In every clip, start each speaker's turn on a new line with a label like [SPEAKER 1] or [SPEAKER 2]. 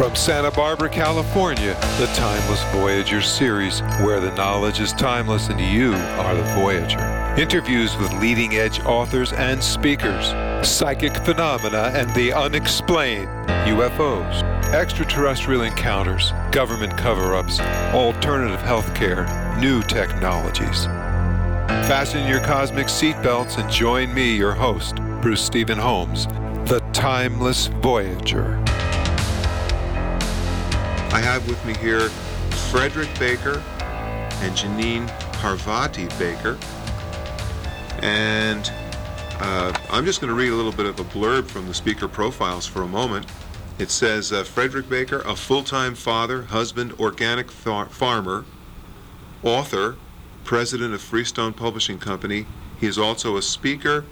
[SPEAKER 1] From Santa Barbara, California, the Timeless Voyager series, where the knowledge is timeless and you are the Voyager. Interviews with leading edge authors and speakers, psychic phenomena and the unexplained, UFOs, extraterrestrial encounters, government cover ups, alternative healthcare, new technologies. Fasten your cosmic seatbelts and join me, your host, Bruce Stephen Holms, the Timeless Voyager. I have with me here Frederick Baker and Jeannine Parvati Baker. And uh, I'm just going to read a little bit of a blurb from the speaker profiles for a moment. It says uh, Frederick Baker, a full time father, husband, organic far- farmer, author, president of Freestone Publishing Company. He is also a speaker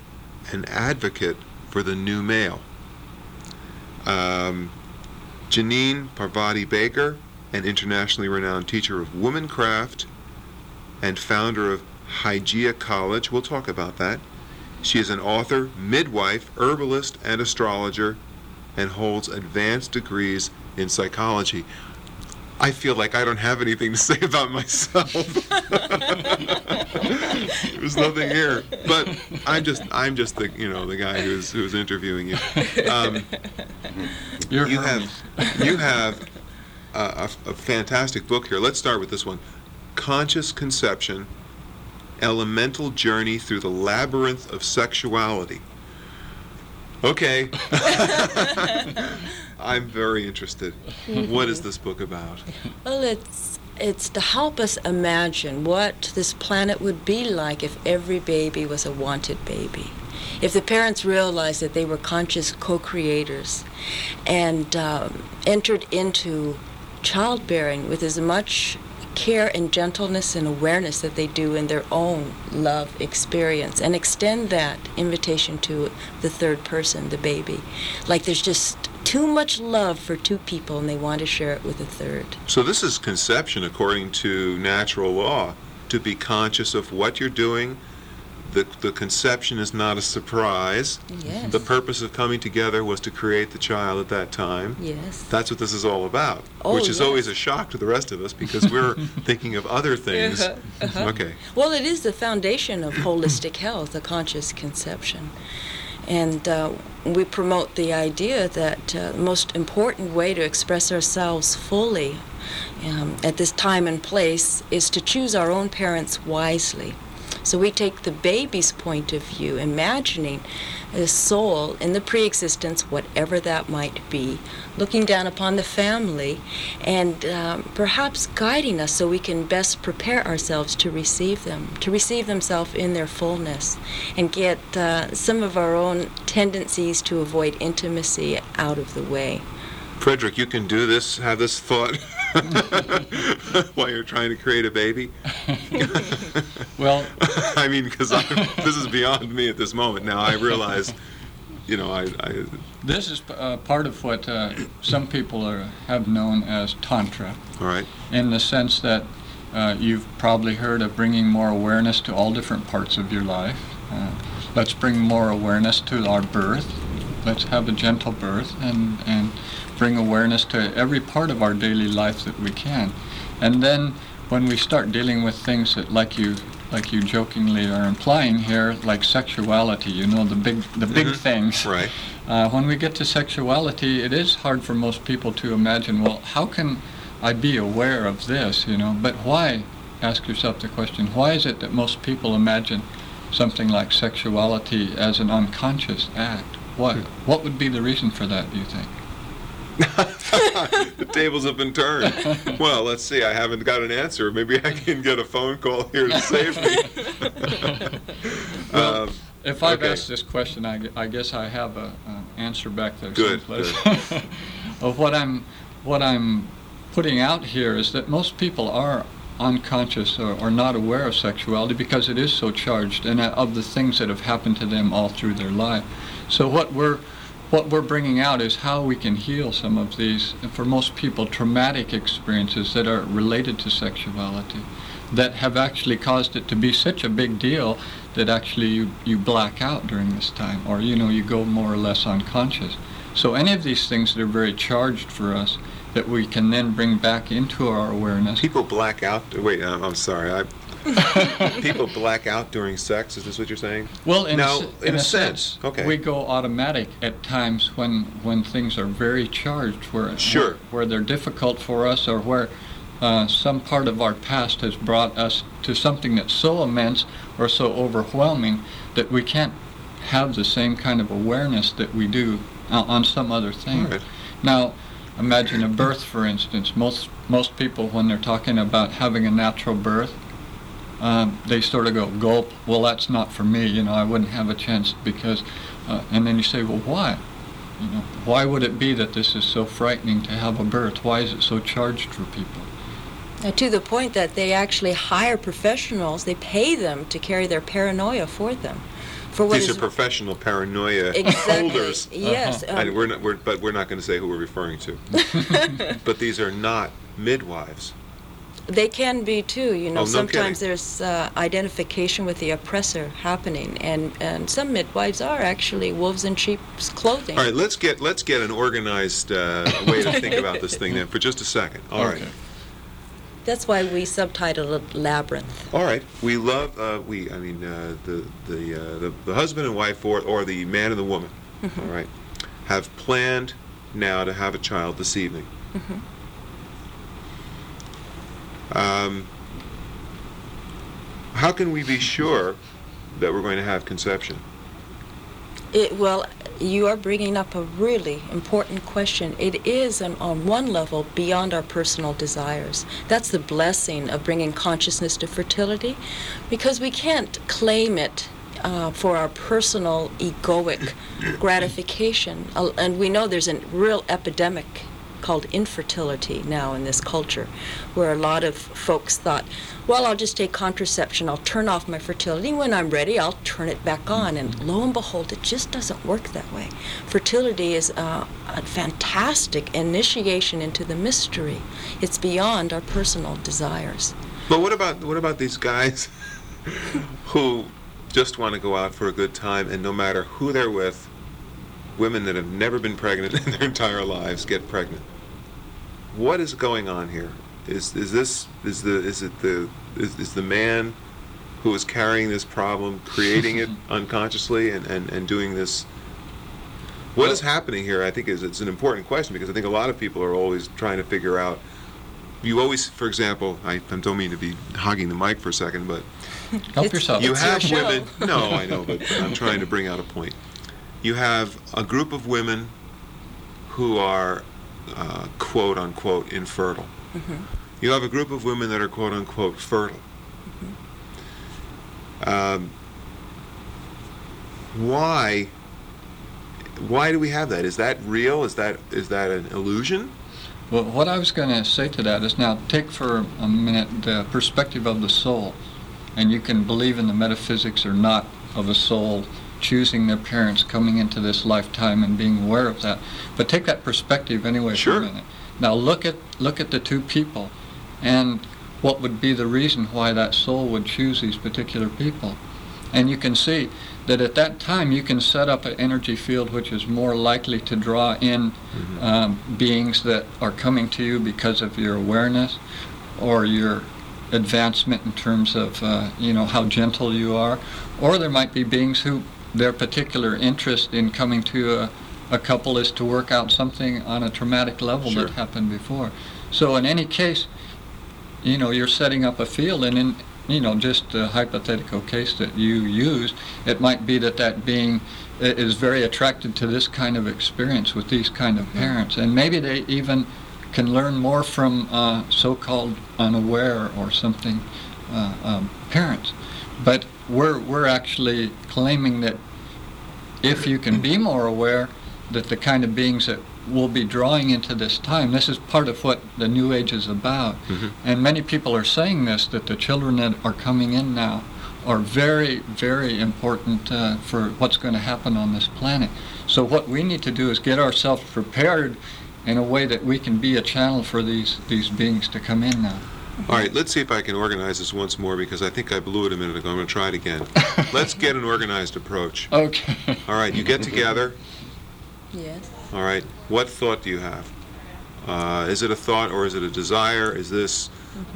[SPEAKER 1] and advocate for the new male. Um, Jeannine Parvati Baker, an internationally renowned teacher of womancraft and founder of Hygeia College. We'll talk about that. She is an author, midwife, herbalist, and astrologer, and holds advanced degrees in psychology. I feel like I don't have anything to say about myself. There's nothing here, but I'm just I'm just the you know the guy who's who's interviewing you. Um,
[SPEAKER 2] You're
[SPEAKER 1] you
[SPEAKER 2] Hermes.
[SPEAKER 1] have you have a, a, a fantastic book here. Let's start with this one: Conscious Conception, Elemental Journey Through the Labyrinth of Sexuality. Okay, I'm very interested. What is this book about?
[SPEAKER 3] Well, it's it's to help us imagine what this planet would be like if every baby was a wanted baby. If the parents realized that they were conscious co-creators and um, entered into childbearing with as much care and gentleness and awareness that they do in their own love experience and extend that invitation to the third person, the baby. Like there's just too much love for two people and they want to share it with a third.
[SPEAKER 1] So this is conception according to natural law. To be conscious of what you're doing. The, the conception is not a surprise.
[SPEAKER 3] Yes.
[SPEAKER 1] The purpose of coming together was to create the child at that time.
[SPEAKER 3] Yes.
[SPEAKER 1] That's what this is all about,
[SPEAKER 3] Oh,
[SPEAKER 1] which is
[SPEAKER 3] yes.
[SPEAKER 1] always a shock to the rest of us because we're thinking of other things.
[SPEAKER 3] Uh-huh, uh-huh.
[SPEAKER 1] Okay.
[SPEAKER 3] Well, it is the foundation of holistic health, a conscious conception. And uh, we promote the idea that uh, the most important way to express ourselves fully um, at this time and place is to choose our own parents wisely. So we take the baby's point of view, imagining a soul in the pre-existence, whatever that might be, looking down upon the family, and um, perhaps guiding us so we can best prepare ourselves to receive them, to receive themselves in their fullness, and get uh, some of our own tendencies to avoid intimacy out of the way.
[SPEAKER 1] Frederick, you can do this, have this thought while you're trying to create a baby.
[SPEAKER 2] Well,
[SPEAKER 1] I mean, because this is beyond me at this moment. Now I realize, you know, I, I
[SPEAKER 2] this is uh, part of what uh, some people are, have known as Tantra,
[SPEAKER 1] all right.
[SPEAKER 2] in the sense that uh, you've probably heard of bringing more awareness to all different parts of your life. Uh, let's bring more awareness to our birth. Let's have a gentle birth and, and bring awareness to every part of our daily life that we can. And then when we start dealing with things that, like you, like you jokingly are implying here, like sexuality, you know, the big, the big
[SPEAKER 1] Mhm.
[SPEAKER 2] things.
[SPEAKER 1] Right.
[SPEAKER 2] Uh, when we get to sexuality, it is hard for most people to imagine, well, how can I be aware of this, you know? But why? Ask yourself the question, why is it that most people imagine something like sexuality as an unconscious act? What, what would be the reason for that, do you think?
[SPEAKER 1] The tables have been turned. Well, let's see. I haven't got an answer. Maybe I can get a phone call here to save me.
[SPEAKER 2] Well,
[SPEAKER 1] Um,
[SPEAKER 2] If I've
[SPEAKER 1] okay.
[SPEAKER 2] asked this question, I, I guess I have a, an answer back there
[SPEAKER 1] Good,
[SPEAKER 2] someplace. of what I'm, what I'm putting out here is that most people are unconscious or, or not aware of sexuality because it is so charged and uh, of the things that have happened to them all through their life. So what we're what we're bringing out is how we can heal some of these, for most people, traumatic experiences that are related to sexuality, that have actually caused it to be such a big deal that actually you, you black out during this time, or you know you go more or less unconscious. So any of these things that are very charged for us that we can then bring back into our awareness.
[SPEAKER 1] People black out. Wait, I'm, I'm sorry. I, people black out during sex. Is this what you're saying?
[SPEAKER 2] Well, in,
[SPEAKER 1] Now,
[SPEAKER 2] a, se-
[SPEAKER 1] in a sense, okay.
[SPEAKER 2] we go automatic at times when when things are very charged, where
[SPEAKER 1] Sure.
[SPEAKER 2] where, they're difficult for us, or where uh, some part of our past has brought us to something that's so immense or so overwhelming that we can't have the same kind of awareness that we do on some other thing.
[SPEAKER 1] Right.
[SPEAKER 2] Now, imagine a birth, for instance. Most most people, when they're talking about having a natural birth, um, they sort of go gulp. Well, that's not for me. You know, I wouldn't have a chance because. Uh, and then you say, well, why? You know, why would it be that this is so frightening to have a birth? Why is it so charged for people?
[SPEAKER 3] Uh, to the point that they actually hire professionals, they pay them to carry their paranoia for them. For what
[SPEAKER 1] These
[SPEAKER 3] is
[SPEAKER 1] are professional paranoia
[SPEAKER 3] exactly
[SPEAKER 1] holders.
[SPEAKER 3] yes.
[SPEAKER 2] Uh-huh.
[SPEAKER 1] And
[SPEAKER 3] um,
[SPEAKER 1] we're not, we're, but we're not going to say who we're referring to. but these are not midwives.
[SPEAKER 3] They can be too. You know,
[SPEAKER 1] Oh, no
[SPEAKER 3] sometimes
[SPEAKER 1] kidding.
[SPEAKER 3] there's uh, identification with the oppressor happening, and and some midwives are actually wolves in sheep's clothing.
[SPEAKER 1] All right, let's get let's get an organized uh, way to think about this thing then for just a second. All right.
[SPEAKER 2] Okay.
[SPEAKER 3] That's why we subtitled it Labyrinth.
[SPEAKER 1] All right. We love uh, we. I mean uh, the the, uh, the the husband and wife or or the man and the woman. all right, have planned now to have a child this evening. Um, how can we be sure that we're going to have conception?
[SPEAKER 3] It, well, you are bringing up a really important question. It is, on, on one level, beyond our personal desires. That's the blessing of bringing consciousness to fertility, because we can't claim it uh, for our personal egoic gratification. Uh, and we know there's a real epidemic called infertility now in this culture, where a lot of folks thought, well, I'll just take contraception, I'll turn off my fertility. When I'm ready, I'll turn it back on. And lo and behold, it just doesn't work that way. Fertility is uh, a fantastic initiation into the mystery, it's beyond our personal desires.
[SPEAKER 1] But what about what about these guys who just want to go out for a good time and no matter who they're with, women that have never been pregnant in their entire lives get pregnant? What is going on here? Is is this is the is it the is, is the man who is carrying this problem creating it unconsciously and, and, and doing this What is happening here I think is it's an important question because I think a lot of people are always trying to figure out you always, for example, I, I don't mean to be hogging the mic for a second, but
[SPEAKER 2] Help yourself.
[SPEAKER 1] you
[SPEAKER 3] It's your
[SPEAKER 1] have
[SPEAKER 3] show.
[SPEAKER 1] women. No, I know, but I'm trying to bring out a point. You have a group of women who are uh, quote unquote infertile. You have a group of women that are quote unquote fertile. Um, why? Why do we have that? Is that real? Is that is that an illusion?
[SPEAKER 2] Well, what I was going to say to that is now take for a minute the perspective of the soul. And you can believe in the metaphysics or not of a soul choosing their parents, coming into this lifetime and being aware of that. But take that perspective anyway
[SPEAKER 1] Sure.
[SPEAKER 2] for a minute. Now look at look at the two people and what would be the reason why that soul would choose these particular people. And you can see that at that time you can set up an energy field which is more likely to draw in um, beings that are coming to you because of your awareness or your advancement in terms of uh, you know how gentle you are or there might be beings who their particular interest in coming to a, a couple is to work out something on a traumatic level
[SPEAKER 1] Sure.
[SPEAKER 2] that happened before. So in any case you know you're setting up a field and in you know just a hypothetical case that you use it might be that that being is very attracted to this kind of experience with these kind of parents. And maybe they even can learn more from uh, so-called unaware or something uh, um, parents. But we're we're actually claiming that if you can be more aware that the kind of beings that will be drawing into this time this is part of what the new age is about.
[SPEAKER 1] Mhm.
[SPEAKER 2] and many people are saying this that the children that are coming in now are very very important uh, for what's going to happen on this planet. So what we need to do is get ourselves prepared in a way that we can be a channel for these these beings to come in now
[SPEAKER 1] All right, let's see if I can organize this once more because I think I blew it a minute ago. I'm going to try it again. let's get an organized approach.
[SPEAKER 2] okay
[SPEAKER 1] All right, you get together.
[SPEAKER 3] Yes.
[SPEAKER 1] All right, what thought do you have? Uh, is it a thought or is it a desire? Is this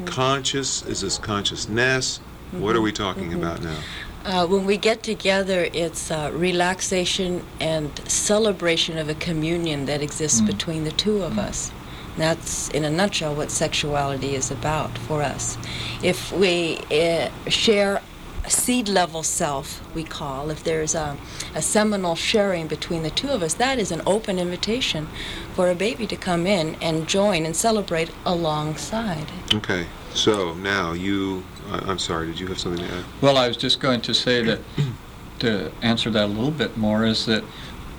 [SPEAKER 1] conscious? Is this consciousness? What are we talking about now?
[SPEAKER 3] Uh, when we get together, it's uh, relaxation and celebration of a communion that exists between the two of us. That's, in a nutshell, what sexuality is about for us. If we uh, share a seed level self, we call, if there's a, a seminal sharing between the two of us, that is an open invitation for a baby to come in and join and celebrate alongside.
[SPEAKER 1] Okay, so now you, I- I'm sorry, did you have something to add?
[SPEAKER 2] Well, I was just going to say that to answer that a little bit more is that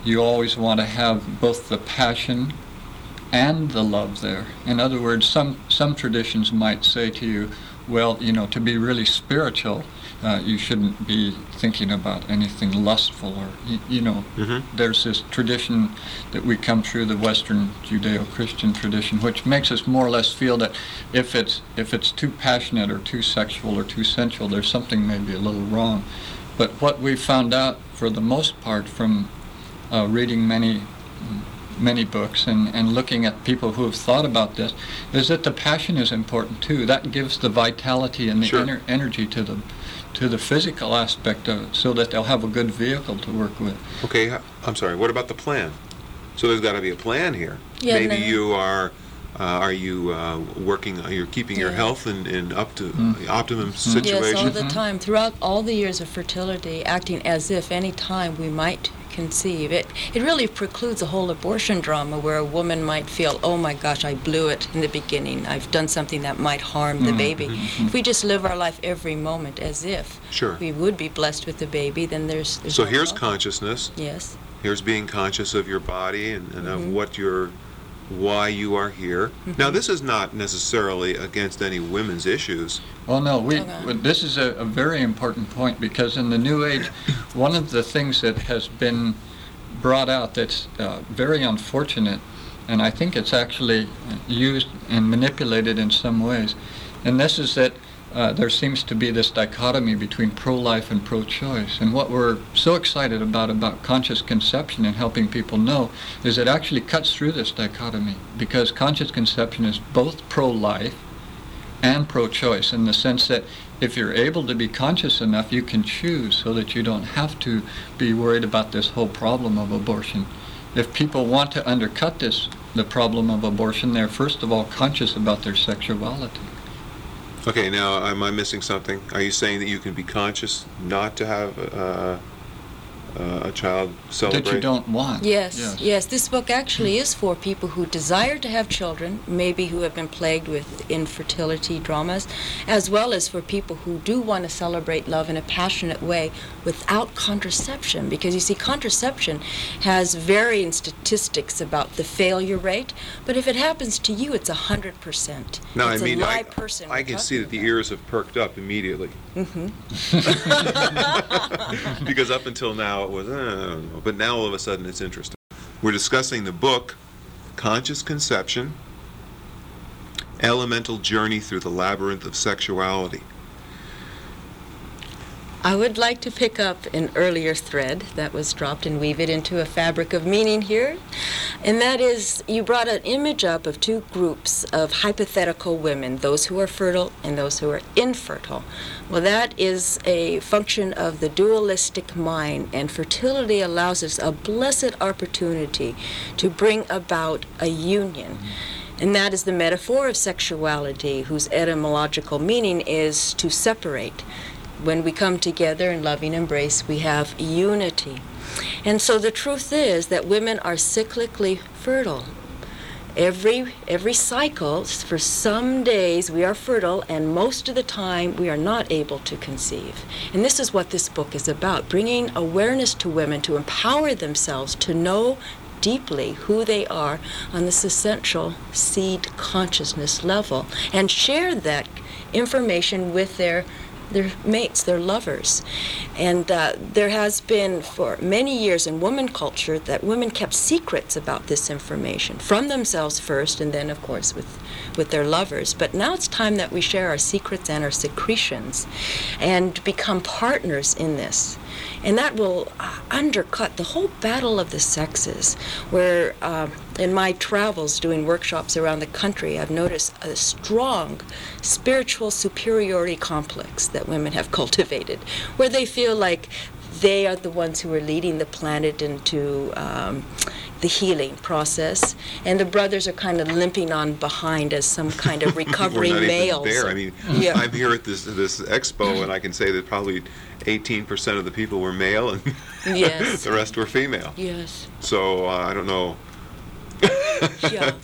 [SPEAKER 2] you always want to have both the passion and the love there. In other words, some some traditions might say to you, well, you know, to be really spiritual, uh, you shouldn't be thinking about anything lustful or you, you know.
[SPEAKER 1] Mhm.
[SPEAKER 2] There's this tradition that we come through the Western Judeo-Christian tradition, which makes us more or less feel that if it's if it's too passionate or too sexual or too sensual, there's something maybe a little wrong. But what we found out, for the most part, from uh, reading many many books and, and looking at people who have thought about this, is that the passion is important too. That gives the vitality and the
[SPEAKER 1] Sure.
[SPEAKER 2] ener- energy to the to the physical aspect of it, so that they'll have a good vehicle to work with.
[SPEAKER 1] Okay, I'm sorry, what about the plan? So there's got to be a plan here.
[SPEAKER 3] Yeah,
[SPEAKER 1] Maybe
[SPEAKER 3] no.
[SPEAKER 1] you are, uh, are you uh, working, you're keeping your health in, in up to
[SPEAKER 2] Mm.
[SPEAKER 1] optimum
[SPEAKER 3] Yes, all the time, throughout all the years of fertility, acting as if any time we might conceive. It, it really precludes a whole abortion drama where a woman might feel, oh my gosh, I blew it in the beginning. I've done something that might harm the
[SPEAKER 2] Mhm,
[SPEAKER 3] baby.
[SPEAKER 2] mhm.
[SPEAKER 3] If we just live our life every moment as if
[SPEAKER 1] Sure.
[SPEAKER 3] we would be blessed with the baby, then there's. there's
[SPEAKER 1] So
[SPEAKER 3] no
[SPEAKER 1] here's
[SPEAKER 3] problem.
[SPEAKER 1] consciousness,
[SPEAKER 3] Yes.
[SPEAKER 1] here's being conscious of your body and, and of
[SPEAKER 3] Mhm.
[SPEAKER 1] what your, why you are here. Now,
[SPEAKER 3] Mm-hmm.
[SPEAKER 1] this is not necessarily against any women's issues.
[SPEAKER 2] Well, no, we.
[SPEAKER 3] Okay.
[SPEAKER 2] This is a, a very important point because in the New Age, one of the things that has been brought out that's uh, very unfortunate, and I think it's actually used and manipulated in some ways, and this is that uh, there seems to be this dichotomy between pro-life and pro-choice. And what we're so excited about about conscious conception and helping people know is it actually cuts through this dichotomy because conscious conception is both pro-life and pro-choice in the sense that if you're able to be conscious enough, you can choose so that you don't have to be worried about this whole problem of abortion. If people want to undercut this, the problem of abortion, they're first of all conscious about their sexuality.
[SPEAKER 1] Okay, now, am I missing something? Are you saying that you can be conscious not to have uh, uh, a child celebrate?
[SPEAKER 2] That you don't want.
[SPEAKER 3] Yes, yes, This book actually is for people who desire to have children, maybe who have been plagued with infertility dramas, as well as for people who do want to celebrate love in a passionate way without contraception. Because you see, contraception has varying statistics about the failure rate, but if it happens to you, it's 100%.
[SPEAKER 1] No,
[SPEAKER 3] it's
[SPEAKER 1] I mean,
[SPEAKER 3] a
[SPEAKER 1] I,
[SPEAKER 3] live person
[SPEAKER 1] I can see that
[SPEAKER 3] talking
[SPEAKER 1] the ears have perked up immediately.
[SPEAKER 3] Mm-hmm.
[SPEAKER 1] because up until now it was, eh, I don't know. But now all of a sudden it's interesting. We're discussing the book, Conscious Conception Elemental Journey Through the Labyrinth of Sexuality.
[SPEAKER 3] I would like to pick up an earlier thread that was dropped and weave it into a fabric of meaning here. And that is, you brought an image up of two groups of hypothetical women, those who are fertile and those who are infertile. Well, that is a function of the dualistic mind, and fertility allows us a blessed opportunity to bring about a union. And that is the metaphor of sexuality, whose etymological meaning is to separate. When we come together in loving embrace, we have unity. And so the truth is that women are cyclically fertile. Every every cycle, for some days we are fertile, and most of the time we are not able to conceive. And this is what this book is about: bringing awareness to women to empower themselves to know deeply who they are on this essential seed consciousness level, and share that information with their their mates, their lovers. And uh, there has been for many years in woman culture that women kept secrets about this information from themselves first, and then, of course, with, with their lovers. But now it's time that we share our secrets and our secretions and become partners in this. And that will uh, undercut the whole battle of the sexes, where uh, in my travels doing workshops around the country, I've noticed a strong spiritual superiority complex that women have cultivated, where they feel like they are the ones who are leading the planet into um, the healing process, and the brothers are kind of limping on behind as some kind of
[SPEAKER 1] We're
[SPEAKER 3] recovering
[SPEAKER 1] not even there. I mean,
[SPEAKER 3] Yeah.
[SPEAKER 1] I'm here at this this expo, and I can say that probably 18% of the people were male, and
[SPEAKER 3] Yes.
[SPEAKER 1] the rest were female.
[SPEAKER 3] Yes.
[SPEAKER 1] So uh, I don't know.
[SPEAKER 3] Yeah.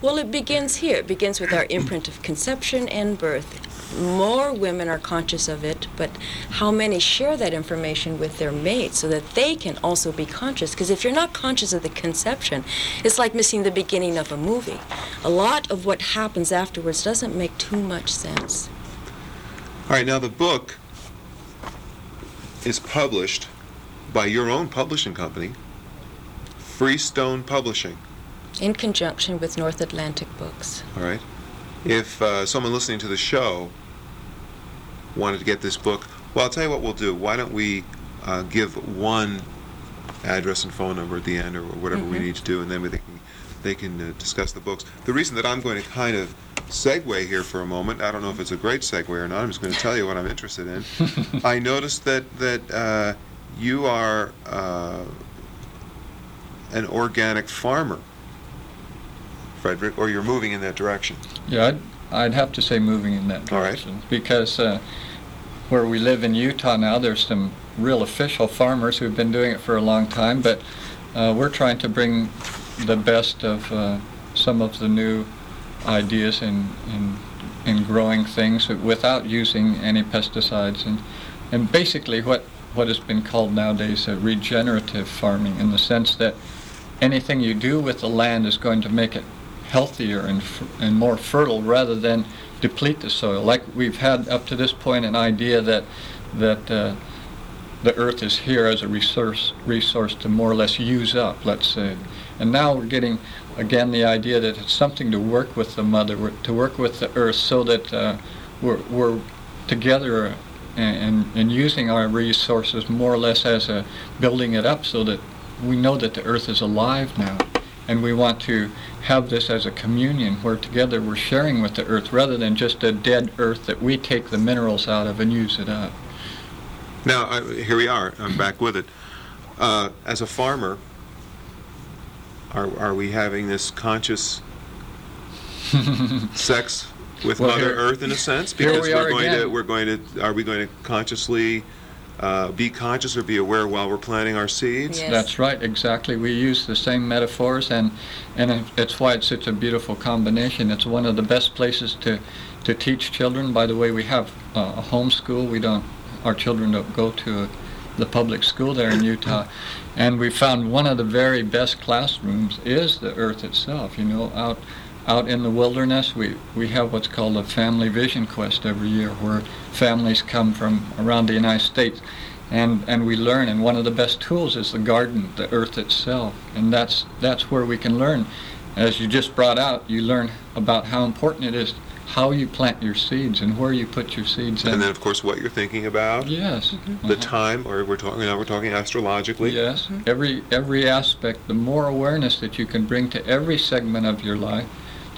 [SPEAKER 3] Well, it begins here. It begins with our imprint of conception and birth. More women are conscious of it, but how many share that information with their mates so that they can also be conscious? Because if you're not conscious of the conception, it's like missing the beginning of a movie. A lot of what happens afterwards doesn't make too much sense.
[SPEAKER 1] All right, now the book is published by your own publishing company, Freestone Publishing.
[SPEAKER 3] In conjunction with North Atlantic Books.
[SPEAKER 1] All right. If uh, someone listening to the show wanted to get this book, well, I'll tell you what we'll do. Why don't we uh, give one address and phone number at the end, or whatever we need to do, and then we, they can they can uh, discuss the books. The reason that I'm going to kind of segue here for a moment, I don't know if it's a great segue or not. I'm just going to tell you what I'm interested in. I noticed that that uh, you are uh, an organic farmer, Frederick, or you're moving in that direction.
[SPEAKER 2] Yeah, I'd, I'd have to say moving in that
[SPEAKER 1] right.
[SPEAKER 2] direction because uh, where we live in Utah now, there's some real official farmers who've been doing it for a long time, but uh, we're trying to bring the best of uh, some of the new ideas in, in in growing things without using any pesticides and and basically what what has been called nowadays a regenerative farming in the sense that anything you do with the land is going to make it healthier and, and more fertile rather than deplete the soil. Like we've had up to this point an idea that that uh, the earth is here as a resource resource to more or less use up, let's say. And now we're getting again the idea that it's something to work with the mother, to work with the earth, so that uh, we're, we're together and, and, and using our resources more or less as a building it up, so that we know that the earth is alive now, and we want to have this as a communion where together we're sharing with the earth rather than just a dead earth that we take the minerals out of and use it up.
[SPEAKER 1] Now, I, here we are. I'm back with it. Uh, as a farmer, are, are we having this conscious sex with
[SPEAKER 2] Well,
[SPEAKER 1] Mother
[SPEAKER 2] here-
[SPEAKER 1] Earth in a sense? Because
[SPEAKER 2] we
[SPEAKER 1] we're
[SPEAKER 2] are
[SPEAKER 1] going to we're going to are we going to consciously uh, be conscious or be aware while we're planting our seeds?
[SPEAKER 3] Yes.
[SPEAKER 2] That's right, exactly. We use the same metaphors, and and it's why it's such a beautiful combination. It's one of the best places to to teach children. By the way, we have uh, a homeschool. We don't our children don't go to the public school there in Utah, and we found one of the very best classrooms is the earth itself. You know, out out in the wilderness, we, we have what's called a family vision quest every year, where families come from around the United States, and and we learn. And one of the best tools is the garden, the earth itself, and that's that's where we can learn. As you just brought out, you learn about how important it is how you plant your seeds and where you put your seeds in.
[SPEAKER 1] And then, of course, what you're thinking about,
[SPEAKER 2] yes.
[SPEAKER 1] the
[SPEAKER 2] Uh-huh.
[SPEAKER 1] time, or we're talking now we're talking astrologically.
[SPEAKER 2] Yes, every every aspect. The more awareness that you can bring to every segment of your life,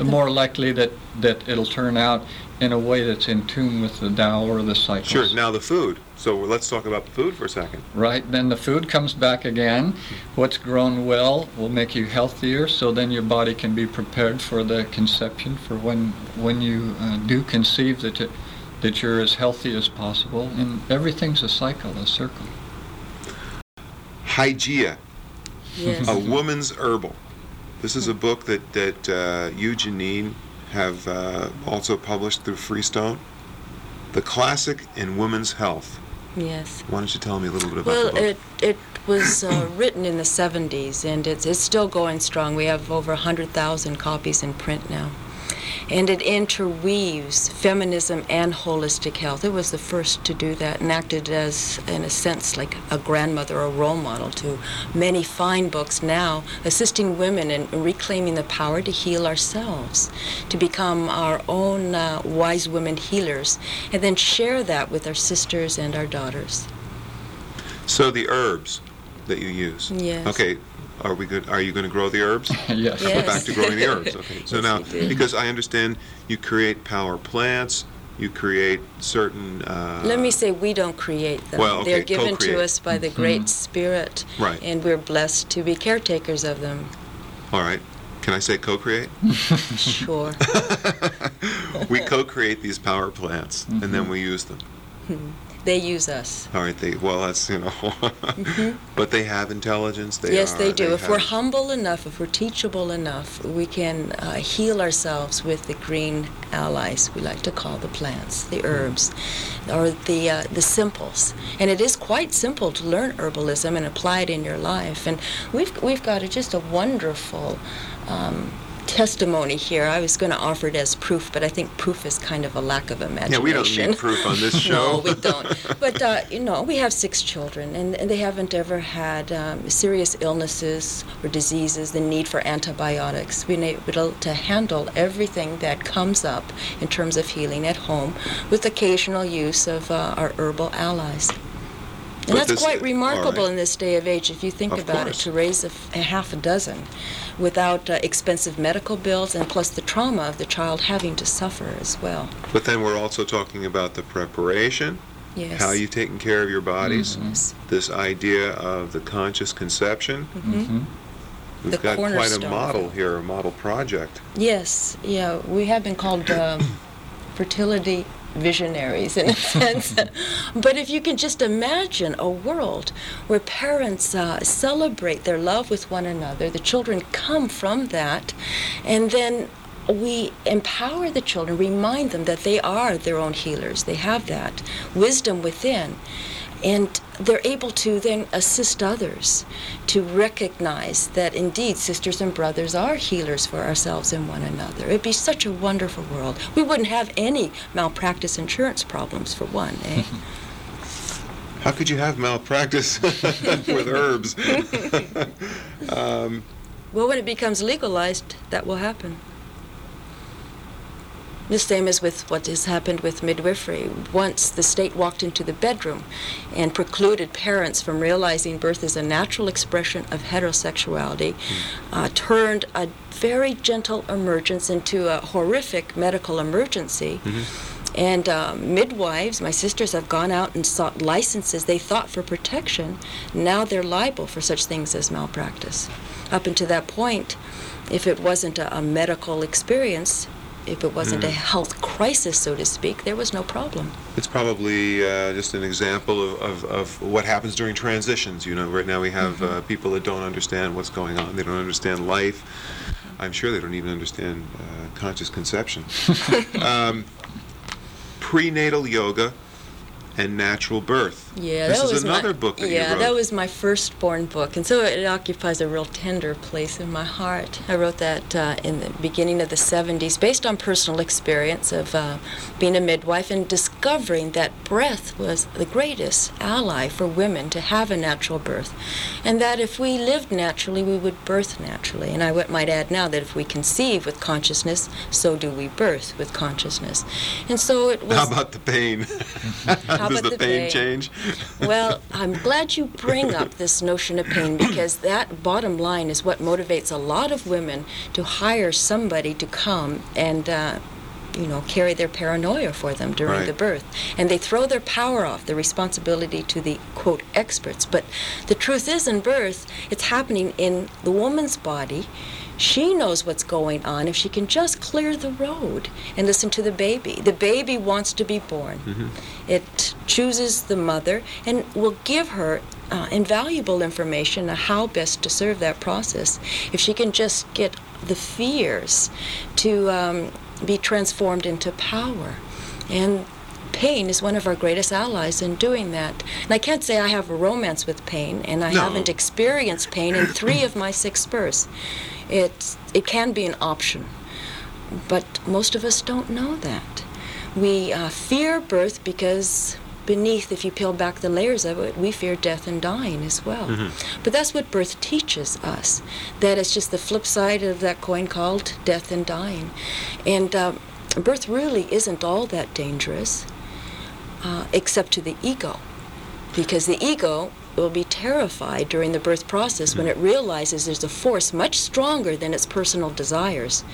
[SPEAKER 2] the more likely that that it'll turn out in a way that's in tune with the Tao or the cycles.
[SPEAKER 1] Sure. Now the food. So let's talk about the food for a second.
[SPEAKER 2] Right. Then the food comes back again. What's grown well will make you healthier. So then your body can be prepared for the conception. For when when you uh, do conceive that it, that you're as healthy as possible. And everything's a cycle, a circle.
[SPEAKER 1] Hygeia.
[SPEAKER 3] Yes.
[SPEAKER 1] A Woman's Herbal. This is a book that, that uh, you, Jeannine, have uh, also published through Freestone. The Classic in Women's Health.
[SPEAKER 3] Yes.
[SPEAKER 1] Why don't you tell me a little bit about it?
[SPEAKER 3] Well,
[SPEAKER 1] the book?
[SPEAKER 3] it it was uh, written in the 70s, and it's it's still going strong. We have over 100,000 copies in print now, and it interweaves feminism and holistic health. It was the first to do that, and acted as, in a sense, like a grandmother or role model to many fine books now, assisting women in reclaiming the power to heal ourselves, to become our own uh, wise women healers, and then share that with our sisters and our daughters.
[SPEAKER 1] So the herbs that you use.
[SPEAKER 3] Yes.
[SPEAKER 1] Okay. Are we good? Are you going to grow the herbs?
[SPEAKER 2] yes.
[SPEAKER 3] Yes.
[SPEAKER 1] Go back to growing the herbs. Okay. So
[SPEAKER 3] Yes,
[SPEAKER 1] now, because I understand you create power plants, you create certain. Uh,
[SPEAKER 3] Let me say, we don't create them.
[SPEAKER 1] Well, okay,
[SPEAKER 3] They're given
[SPEAKER 1] co-create.
[SPEAKER 3] to us by the mm-hmm. Great Spirit,
[SPEAKER 1] Right.
[SPEAKER 3] and we're blessed to be caretakers of them.
[SPEAKER 1] All right. Can I say co-create?
[SPEAKER 3] Sure.
[SPEAKER 1] we co-create these power plants, and then mm-hmm. we use them. Hmm.
[SPEAKER 3] They use us.
[SPEAKER 1] All right. They well, that's you know, but they have intelligence. They
[SPEAKER 3] Mm-hmm. yes,
[SPEAKER 1] are,
[SPEAKER 3] they do. if we're humble enough, if we're teachable enough, we can uh, heal ourselves with the green allies. We like to call the plants, the herbs, or the uh, the simples. And it is quite simple to learn herbalism and apply it in your life. And we've we've got a, just a wonderful. Um, testimony here. I was going to offer it as proof, but I think proof is kind of a lack of imagination.
[SPEAKER 1] Yeah, we don't need proof on this show.
[SPEAKER 3] No, we don't. But uh, you know, we have six children, and, and they haven't ever had um, serious illnesses or diseases, the need for antibiotics. We've been able to handle everything that comes up in terms of healing at home, with occasional use of uh, our herbal allies. And that's
[SPEAKER 1] this-
[SPEAKER 3] quite remarkable
[SPEAKER 1] right.
[SPEAKER 3] in this day of age, if you think
[SPEAKER 1] Of
[SPEAKER 3] about
[SPEAKER 1] course.
[SPEAKER 3] it, to raise a, f- a half a dozen without uh, expensive medical bills and plus the trauma of the child having to suffer as well.
[SPEAKER 1] But then we're also talking about the preparation,
[SPEAKER 3] Yes.
[SPEAKER 1] how you've taken care of your bodies,
[SPEAKER 3] Yes.
[SPEAKER 1] this idea of the conscious conception.
[SPEAKER 2] Mhm.
[SPEAKER 1] We've
[SPEAKER 3] The
[SPEAKER 1] got quite a model here, a model project.
[SPEAKER 3] Yes, yeah, we have been called um, fertility visionaries in a sense. but if you can just imagine a world where parents uh, celebrate their love with one another, the children come from that, and then we empower the children, remind them that they are their own healers. They have that wisdom within. And they're able to then assist others to recognize that indeed sisters and brothers are healers for ourselves and one another. It'd be such a wonderful world. We wouldn't have any malpractice insurance problems, for one, eh?
[SPEAKER 1] How could you have malpractice with herbs? um,
[SPEAKER 3] well, when it becomes legalized, that will happen. The same as with what has happened with midwifery. Once the state walked into the bedroom and precluded parents from realizing birth is a natural expression of heterosexuality, uh, turned a very gentle emergence into a horrific medical emergency. And uh, midwives, my sisters, have gone out and sought licenses they thought for protection. Now they're liable for such things as malpractice. Up until that point, if it wasn't a, a medical experience, if it wasn't a health crisis, so to speak, there was no problem.
[SPEAKER 1] it's probably uh, just an example of, of, of what happens during transitions. You know, right now we have uh, people that don't understand what's going on. They don't understand life. I'm sure they don't even understand uh, conscious conception. um, prenatal yoga and natural birth.
[SPEAKER 3] Yeah,
[SPEAKER 1] this
[SPEAKER 3] that
[SPEAKER 1] is
[SPEAKER 3] was
[SPEAKER 1] another
[SPEAKER 3] my,
[SPEAKER 1] book that
[SPEAKER 3] yeah,
[SPEAKER 1] you wrote.
[SPEAKER 3] that was my firstborn book, and so it occupies a real tender place in my heart. I wrote that uh, in the beginning of the 70s, based on personal experience of uh, being a midwife and discovering that breath was the greatest ally for women to have a natural birth, and that if we lived naturally, we would birth naturally. And I might add now that if we conceive with consciousness, so do we birth with consciousness. And so it was.
[SPEAKER 1] How about the pain?
[SPEAKER 3] How
[SPEAKER 1] Does
[SPEAKER 3] about
[SPEAKER 1] the,
[SPEAKER 3] the
[SPEAKER 1] pain,
[SPEAKER 3] pain?
[SPEAKER 1] change?
[SPEAKER 3] Well, I'm glad you bring up this notion of pain because that bottom line is what motivates a lot of women to hire somebody to come and, uh, you know, carry their paranoia for them during
[SPEAKER 1] Right.
[SPEAKER 3] the birth. And they throw their power off, the responsibility to the, quote, experts. But the truth is, in birth, it's happening in the woman's body. She knows what's going on if she can just clear the road and listen to the baby. The baby wants to be born. It chooses the mother and will give her uh, invaluable information on how best to serve that process. If she can just get the fears to um, be transformed into power. And pain is one of our greatest allies in doing that. And I can't say I have a romance with pain, and I
[SPEAKER 1] No.
[SPEAKER 3] haven't experienced pain in three of my six births. It, it can be an option, but most of us don't know that. We uh, fear birth because beneath, if you peel back the layers of it, we fear death and dying as well. But that's what birth teaches us. That it's just the flip side of that coin called death and dying. And uh, birth really isn't all that dangerous, uh, except to the ego. Because the ego will be terrified during the birth process when it realizes there's a force much stronger than its personal desires.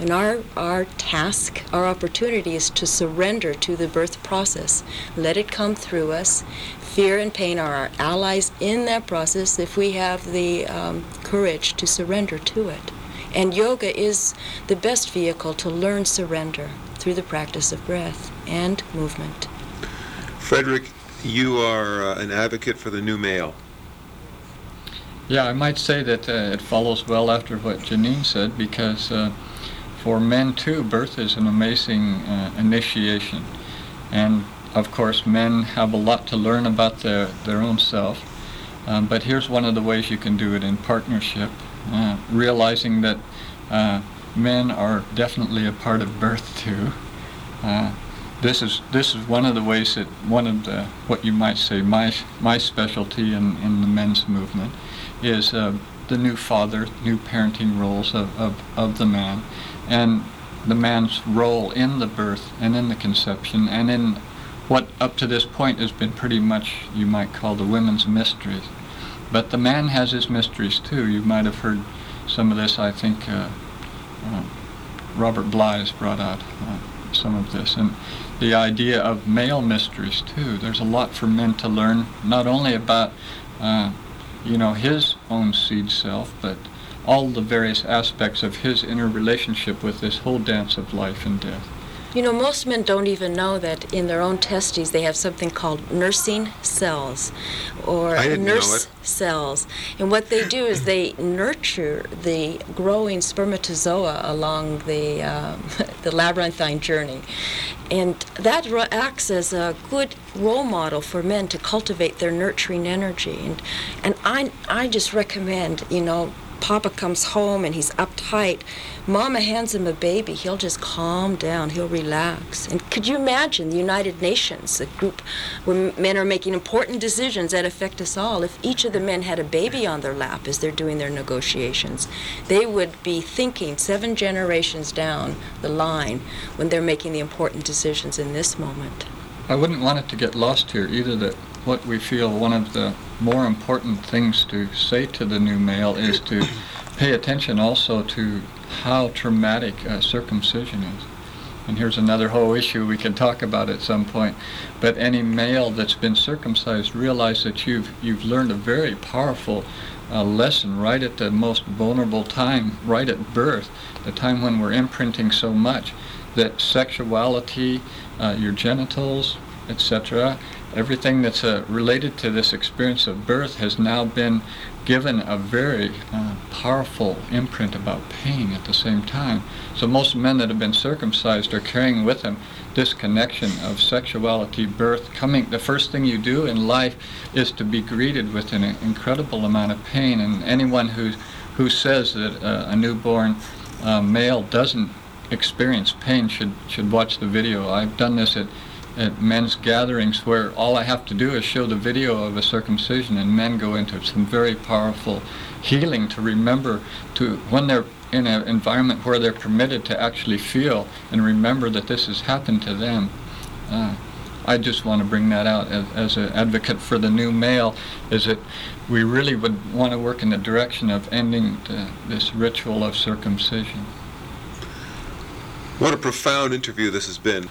[SPEAKER 3] And our, our task, our opportunity is to surrender to the birth process. Let it come through us. Fear and pain are our allies in that process if we have the um, courage to surrender to it. And yoga is the best vehicle to learn surrender through the practice of breath and movement.
[SPEAKER 1] Frederick, you are uh, an advocate for the new male.
[SPEAKER 2] Yeah, I might say that uh, it follows well after what Jeannine said because uh, for men too, birth is an amazing uh, initiation. And of course, men have a lot to learn about their, their own self. Um, but here's one of the ways you can do it in partnership, uh, realizing that uh, men are definitely a part of birth too. Uh, this is this is one of the ways that one of the what you might say my my specialty in, in the men's movement is uh, the new father, new parenting roles of, of, of the man, and the man's role in the birth and in the conception and in what up to this point has been pretty much you might call the women's mysteries. But the man has his mysteries too. You might have heard some of this. I think uh, uh, Robert brought out uh, some of this, and the idea of male mysteries too. There's a lot for men to learn, not only about uh, you know his own seed self, but all the various aspects of his inner relationship with this whole dance of life and death.
[SPEAKER 3] You know, most men don't even know that in their own testes they have something called nursing cells or
[SPEAKER 1] I didn't know
[SPEAKER 3] nurse cells. And what they do is they nurture the growing spermatozoa along the, um, the labyrinthine journey. And that acts as a good role model for men to cultivate their nurturing energy. And, and I, I just recommend, you know, Papa comes home and he's uptight. Mama hands him a baby. He'll just calm down. He'll relax. And could you imagine the United Nations, a group where men are making important decisions that affect us all? If each of the men had a baby on their lap as they're doing their negotiations, they would be thinking seven generations down the line when they're making the important decisions in this moment.
[SPEAKER 2] I wouldn't want it to get lost here either that what we feel one of the more important things to say to the new male is to pay attention also to how traumatic uh, circumcision is. And here's another whole issue we can talk about at some point. But any male that's been circumcised, realize that you've you've learned a very powerful uh, lesson right at the most vulnerable time, right at birth, the time when we're imprinting so much, that sexuality, uh, your genitals, etc., everything that's uh, related to this experience of birth has now been given a very uh, powerful imprint about pain at the same time. So most men that have been circumcised are carrying with them this connection of sexuality, birth, coming. The first thing you do in life is to be greeted with an incredible amount of pain, and anyone who who says that uh, a newborn uh, male doesn't experience pain should should watch the video. I've done this at at men's gatherings where all I have to do is show the video of a circumcision and men go into some very powerful healing to remember to when they're in an environment where they're permitted to actually feel and remember that this has happened to them. Uh, I just want to bring that out as, as an advocate for the new male is that we really would want to work in the direction of ending the, this ritual of circumcision.
[SPEAKER 1] What a profound interview this has been.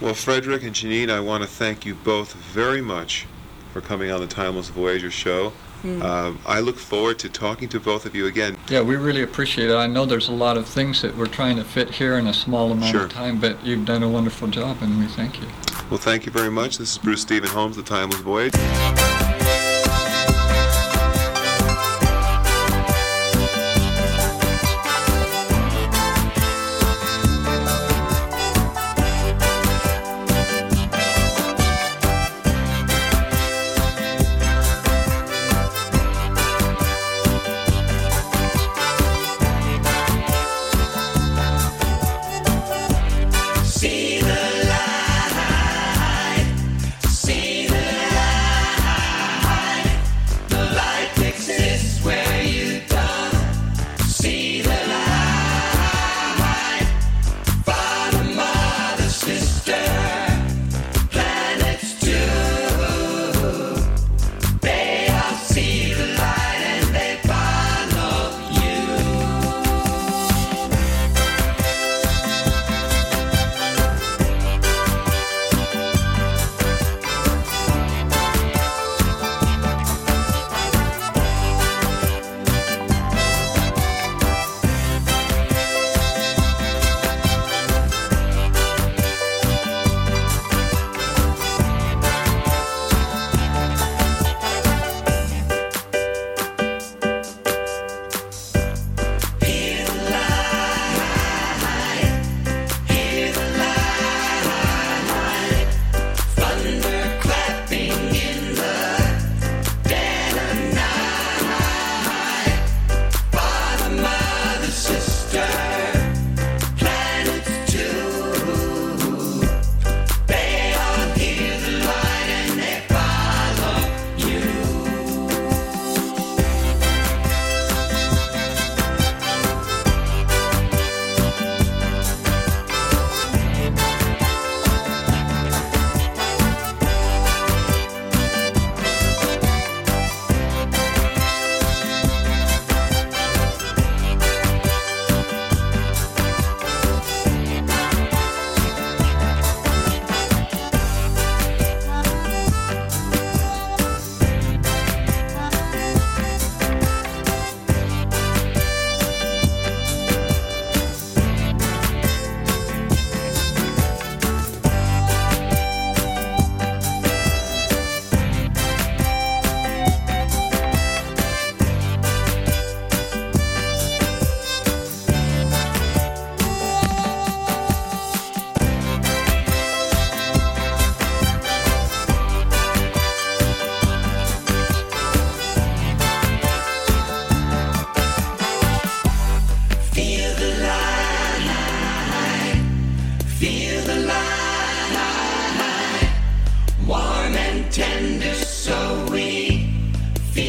[SPEAKER 1] Well, Frederick and Jeannine, I want to thank you both very much for coming on the Timeless Voyager show. Uh, I look forward to talking to both of you again.
[SPEAKER 2] Yeah, we really appreciate it. I know there's a lot of things that we're trying to fit here in a small amount
[SPEAKER 1] Sure.
[SPEAKER 2] of time, but you've done a wonderful job, and we thank you.
[SPEAKER 1] Well, thank you very much. This is Bruce Stephen Holms, The Timeless Voyage.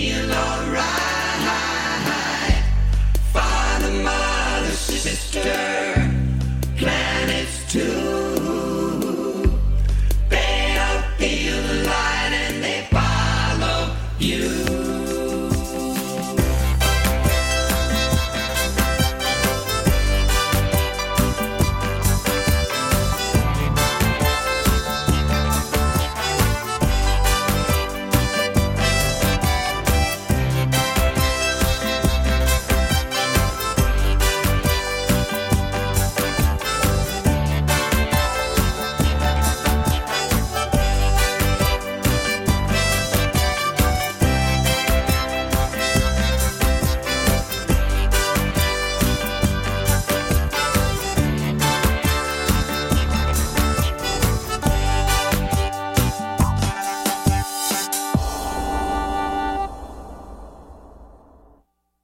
[SPEAKER 4] being alright. Father, mother,
[SPEAKER 5] sister.